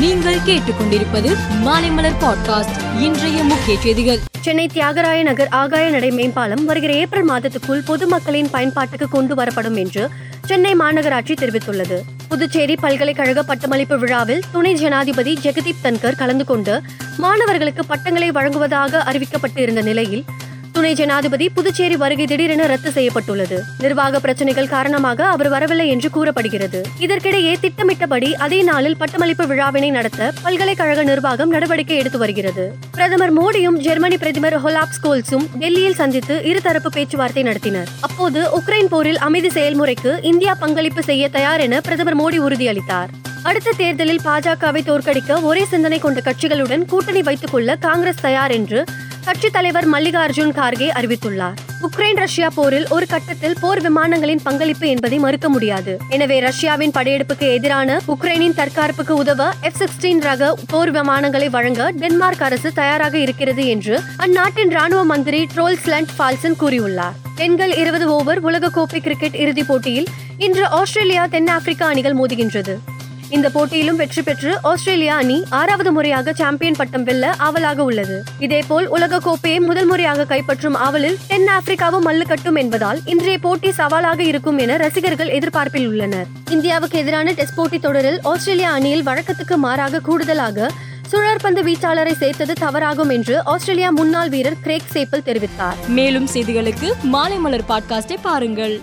நீங்கள் கேட்டுக்கொண்டிருப்பது மாலைமலர் பாட்காஸ்ட் இன்றைய முக்கிய செய்திகள். சென்னை தியாகராய நகர் ஆகாய நடை மேம்பாலம் வருகிற ஏப்ரல் மாதத்துக்குள் பொதுமக்களின் பயன்பாட்டுக்கு கொண்டு வரப்படும் என்று சென்னை மாநகராட்சி தெரிவித்துள்ளது. புதுச்சேரி பல்கலைக்கழக பட்டமளிப்பு விழாவில் துணை ஜனாதிபதி ஜெகதீப் தன்கர் கலந்து கொண்டு மாணவர்களுக்கு பட்டங்களை வழங்குவதாக அறிவிக்கப்பட்டு இருந்த நிலையில் துணை ஜனாதிபதி புதுச்சேரி வருகை திடீரென ரத்து செய்யப்பட்டுள்ளது. நிர்வாக பிரச்சனைகள் காரணமாக அவர் வரவில்லை என்று கூறப்படுகிறது. இதற்கிடையே திட்டமிட்டபடி அதே நாளில் பட்டமளிப்பு விழாவினை நடத்த பல்கலைக்கழக நிர்வாகம் நடவடிக்கை எடுத்து வருகிறது. பிரதமர் மோடியும் ஜெர்மனி பிரதமர் ஹொலாப் ஸ்கோல்ஸும் டெல்லியில் சந்தித்து இருதரப்பு பேச்சுவார்த்தை நடத்தினர். அப்போது உக்ரைன் போரில் அமைதி செயல்முறைக்கு இந்தியா பங்களிப்பு செய்ய தயார் என பிரதமர் மோடி உறுதியளித்தார். அடுத்த தேர்தலில் பாஜகவை தோற்கடிக்க ஒரே சிந்தனை கொண்ட கட்சிகளுடன் கூட்டணி வைத்துக் கொள்ள காங்கிரஸ் தயார் என்று கட்சித் தலைவர் மல்லிகார்ஜுன் கார்கே அறிவித்துள்ளார். உக்ரைன் ரஷ்யா போரில் ஒரு கட்டத்தில் போர் விமானங்களின் பங்களிப்பு என்பதை மறுக்க முடியாது. எனவே ரஷ்யாவின் படையெடுப்புக்கு எதிரான உக்ரைனின் தற்காப்புக்கு உதவ எஃப் சிக்ஸ்டீன் ரக போர் விமானங்களை வழங்க டென்மார்க் அரசு தயாராக இருக்கிறது என்று அந்நாட்டின் ராணுவ மந்திரி ட்ரோல்ஸ்லண்ட் ஃபால்சன் கூறியுள்ளார். பெண்கள் இருபது ஓவர் உலகக்கோப்பை கிரிக்கெட் இறுதிப் போட்டியில் இன்று ஆஸ்திரேலியா தென்னாப்பிரிக்கா அணிகள் மோதுகின்றது. இந்த போட்டியிலும் வெற்றி பெற்று ஆஸ்திரேலியா அணி ஆறாவது முறையாக சாம்பியன் பட்டம் வெல்ல ஆவலாக உள்ளது. இதேபோல் உலக கோப்பையை முதல் முறையாக கைப்பற்றும் ஆவலில் தென் ஆப்பிரிக்காவும் மல்லு கட்டும் என்பதால் இன்றைய போட்டி சவாலாக இருக்கும் என ரசிகர்கள் எதிர்பார்ப்பில் உள்ளனர். இந்தியாவுக்கு எதிரான டெஸ்ட் போட்டி தொடரில் ஆஸ்திரேலியா அணியில் வழக்கத்துக்கு மாறாக கூடுதலாக சுழற்பந்து வீச்சாளரை சேர்த்தது தவறாகும் என்று ஆஸ்திரேலியா முன்னாள் வீரர் கிரேக் சேப்பல் தெரிவித்தார். மேலும் செய்திகளுக்கு மாலை மலர் பாட்காஸ்டை பாருங்கள்.